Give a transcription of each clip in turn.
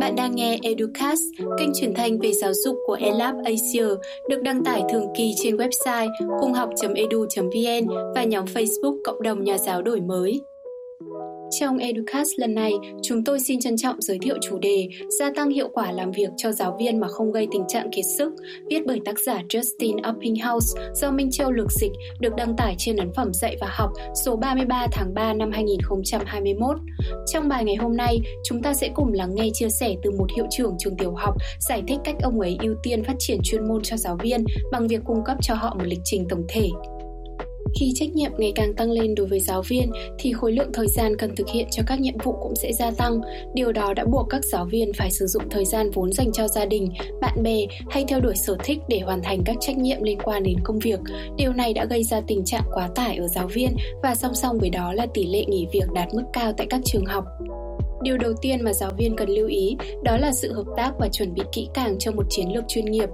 Bạn đang nghe Educast, kênh truyền thanh về giáo dục của ELAB Asia, được đăng tải thường kỳ trên website cunghoc.edu.vn và nhóm Facebook Cộng đồng Nhà giáo đổi mới. Trong Educast lần này, chúng tôi xin trân trọng giới thiệu chủ đề Gia tăng hiệu quả làm việc cho giáo viên mà không gây tình trạng kiệt sức, viết bởi tác giả Justin Uppinghouse do Minh Châu lược dịch, được đăng tải trên ấn phẩm dạy và học số 33 tháng 3 năm 2021. Trong bài ngày hôm nay, chúng ta sẽ cùng lắng nghe chia sẻ từ một hiệu trưởng trường tiểu học giải thích cách ông ấy ưu tiên phát triển chuyên môn cho giáo viên bằng việc cung cấp cho họ một lịch trình tổng thể. Khi trách nhiệm ngày càng tăng lên đối với giáo viên thì khối lượng thời gian cần thực hiện cho các nhiệm vụ cũng sẽ gia tăng. Điều đó đã buộc các giáo viên phải sử dụng thời gian vốn dành cho gia đình, bạn bè hay theo đuổi sở thích để hoàn thành các trách nhiệm liên quan đến công việc. Điều này đã gây ra tình trạng quá tải ở giáo viên và song song với đó là tỷ lệ nghỉ việc đạt mức cao tại các trường học. Điều đầu tiên mà giáo viên cần lưu ý đó là sự hợp tác và chuẩn bị kỹ càng cho một chiến lược chuyên nghiệp.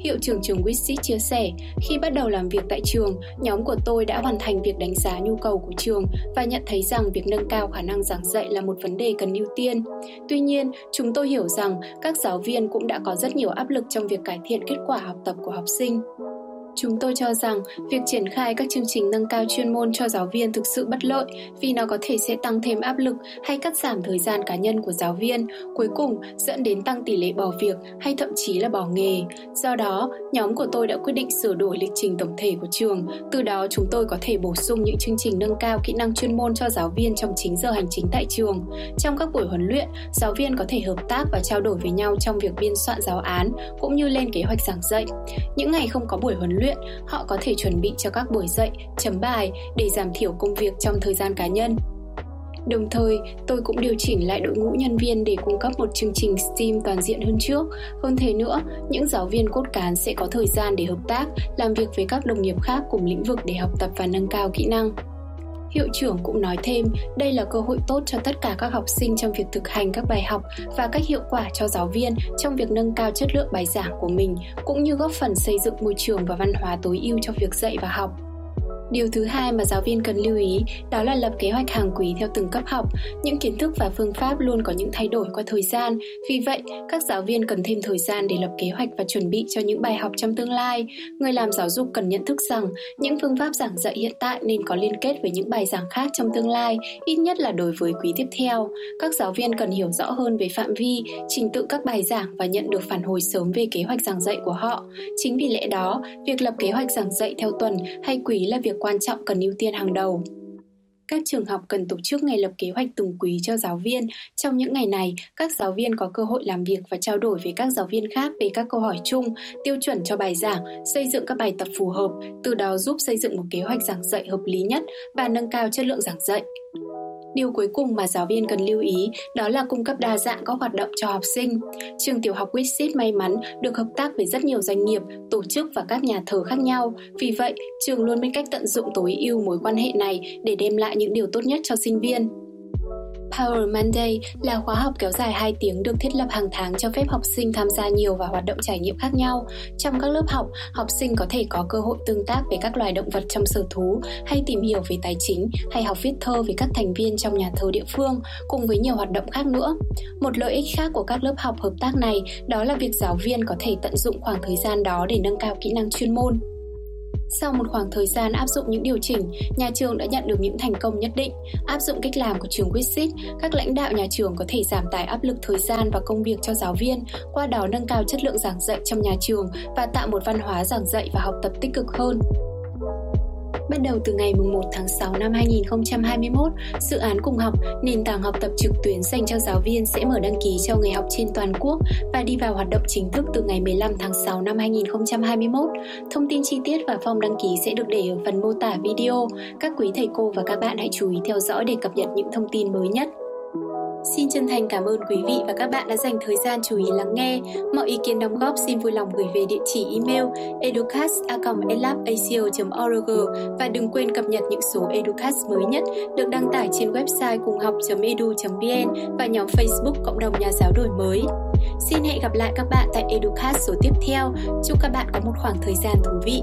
Hiệu trưởng trường Wixit chia sẻ, khi bắt đầu làm việc tại trường, nhóm của tôi đã hoàn thành việc đánh giá nhu cầu của trường và nhận thấy rằng việc nâng cao khả năng giảng dạy là một vấn đề cần ưu tiên. Tuy nhiên, chúng tôi hiểu rằng các giáo viên cũng đã có rất nhiều áp lực trong việc cải thiện kết quả học tập của học sinh. Chúng tôi cho rằng việc triển khai các chương trình nâng cao chuyên môn cho giáo viên thực sự bất lợi vì nó có thể sẽ tăng thêm áp lực hay cắt giảm thời gian cá nhân của giáo viên, cuối cùng dẫn đến tăng tỷ lệ bỏ việc hay thậm chí là bỏ nghề. Do đó, nhóm của tôi đã quyết định sửa đổi lịch trình tổng thể của trường, từ đó chúng tôi có thể bổ sung những chương trình nâng cao kỹ năng chuyên môn cho giáo viên trong chính giờ hành chính tại trường. Trong các buổi huấn luyện, giáo viên có thể hợp tác và trao đổi với nhau trong việc biên soạn giáo án cũng như lên kế hoạch giảng dạy. Những ngày không có buổi huấn luyện luyện, họ có thể chuẩn bị cho các buổi dạy, chấm bài để giảm thiểu công việc trong thời gian cá nhân. Đồng thời, tôi cũng điều chỉnh lại đội ngũ nhân viên để cung cấp một chương trình STEAM toàn diện hơn trước. Hơn thế nữa, những giáo viên cốt cán sẽ có thời gian để hợp tác, làm việc với các đồng nghiệp khác cùng lĩnh vực để học tập và nâng cao kỹ năng. Hiệu trưởng cũng nói thêm, đây là cơ hội tốt cho tất cả các học sinh trong việc thực hành các bài học và cách hiệu quả cho giáo viên trong việc nâng cao chất lượng bài giảng của mình, cũng như góp phần xây dựng môi trường và văn hóa tối ưu cho việc dạy và học. Điều thứ hai mà giáo viên cần lưu ý đó là lập kế hoạch hàng quý theo từng cấp học. Những kiến thức và phương pháp luôn có những thay đổi qua thời gian, vì vậy các giáo viên cần thêm thời gian để lập kế hoạch và chuẩn bị cho những bài học trong tương lai. Người làm giáo dục cần nhận thức rằng những phương pháp giảng dạy hiện tại nên có liên kết với những bài giảng khác trong tương lai, ít nhất là đối với quý tiếp theo. Các giáo viên cần hiểu rõ hơn về phạm vi, trình tự các bài giảng và nhận được phản hồi sớm về kế hoạch giảng dạy của họ. Chính vì lẽ đó, việc lập kế hoạch giảng dạy theo tuần hay quý là việc quan trọng cần ưu tiên hàng đầu. Các trường học cần tổ chức ngày lập kế hoạch từng quý cho giáo viên. Trong những ngày này, các giáo viên có cơ hội làm việc và trao đổi với các giáo viên khác về các câu hỏi chung, tiêu chuẩn cho bài giảng, xây dựng các bài tập phù hợp, từ đó giúp xây dựng một kế hoạch giảng dạy hợp lý nhất và nâng cao chất lượng giảng dạy. Điều cuối cùng mà giáo viên cần lưu ý đó là cung cấp đa dạng các hoạt động cho học sinh. Trường tiểu học Wixit may mắn được hợp tác với rất nhiều doanh nghiệp, tổ chức và các nhà thờ khác nhau. Vì vậy, trường luôn biết cách tận dụng tối ưu mối quan hệ này để đem lại những điều tốt nhất cho sinh viên. Power Monday là khóa học kéo dài 2 tiếng được thiết lập hàng tháng cho phép học sinh tham gia nhiều và hoạt động trải nghiệm khác nhau. Trong các lớp học, học sinh có thể có cơ hội tương tác với các loài động vật trong sở thú, hay tìm hiểu về tài chính, hay học viết thơ với các thành viên trong nhà thơ địa phương, cùng với nhiều hoạt động khác nữa. Một lợi ích khác của các lớp học hợp tác này đó là việc giáo viên có thể tận dụng khoảng thời gian đó để nâng cao kỹ năng chuyên môn. Sau một khoảng thời gian áp dụng những điều chỉnh, nhà trường đã nhận được những thành công nhất định. Áp dụng cách làm của trường Wixit, các lãnh đạo nhà trường có thể giảm tải áp lực thời gian và công việc cho giáo viên, qua đó nâng cao chất lượng giảng dạy trong nhà trường và tạo một văn hóa giảng dạy và học tập tích cực hơn. Bắt đầu từ ngày 1 tháng 6 năm 2021, dự án cùng học, nền tảng học tập trực tuyến dành cho giáo viên sẽ mở đăng ký cho người học trên toàn quốc và đi vào hoạt động chính thức từ ngày 15 tháng 6 năm 2021. Thông tin chi tiết và form đăng ký sẽ được để ở phần mô tả video. Các quý thầy cô và các bạn hãy chú ý theo dõi để cập nhật những thông tin mới nhất. Xin chân thành cảm ơn quý vị và các bạn đã dành thời gian chú ý lắng nghe. Mọi ý kiến đóng góp xin vui lòng gửi về địa chỉ email educast.elabasia.org và đừng quên cập nhật những số Educast mới nhất được đăng tải trên website cùng học.edu.vn và nhóm Facebook Cộng đồng Nhà giáo đổi mới. Xin hẹn gặp lại các bạn tại Educast số tiếp theo. Chúc các bạn có một khoảng thời gian thú vị.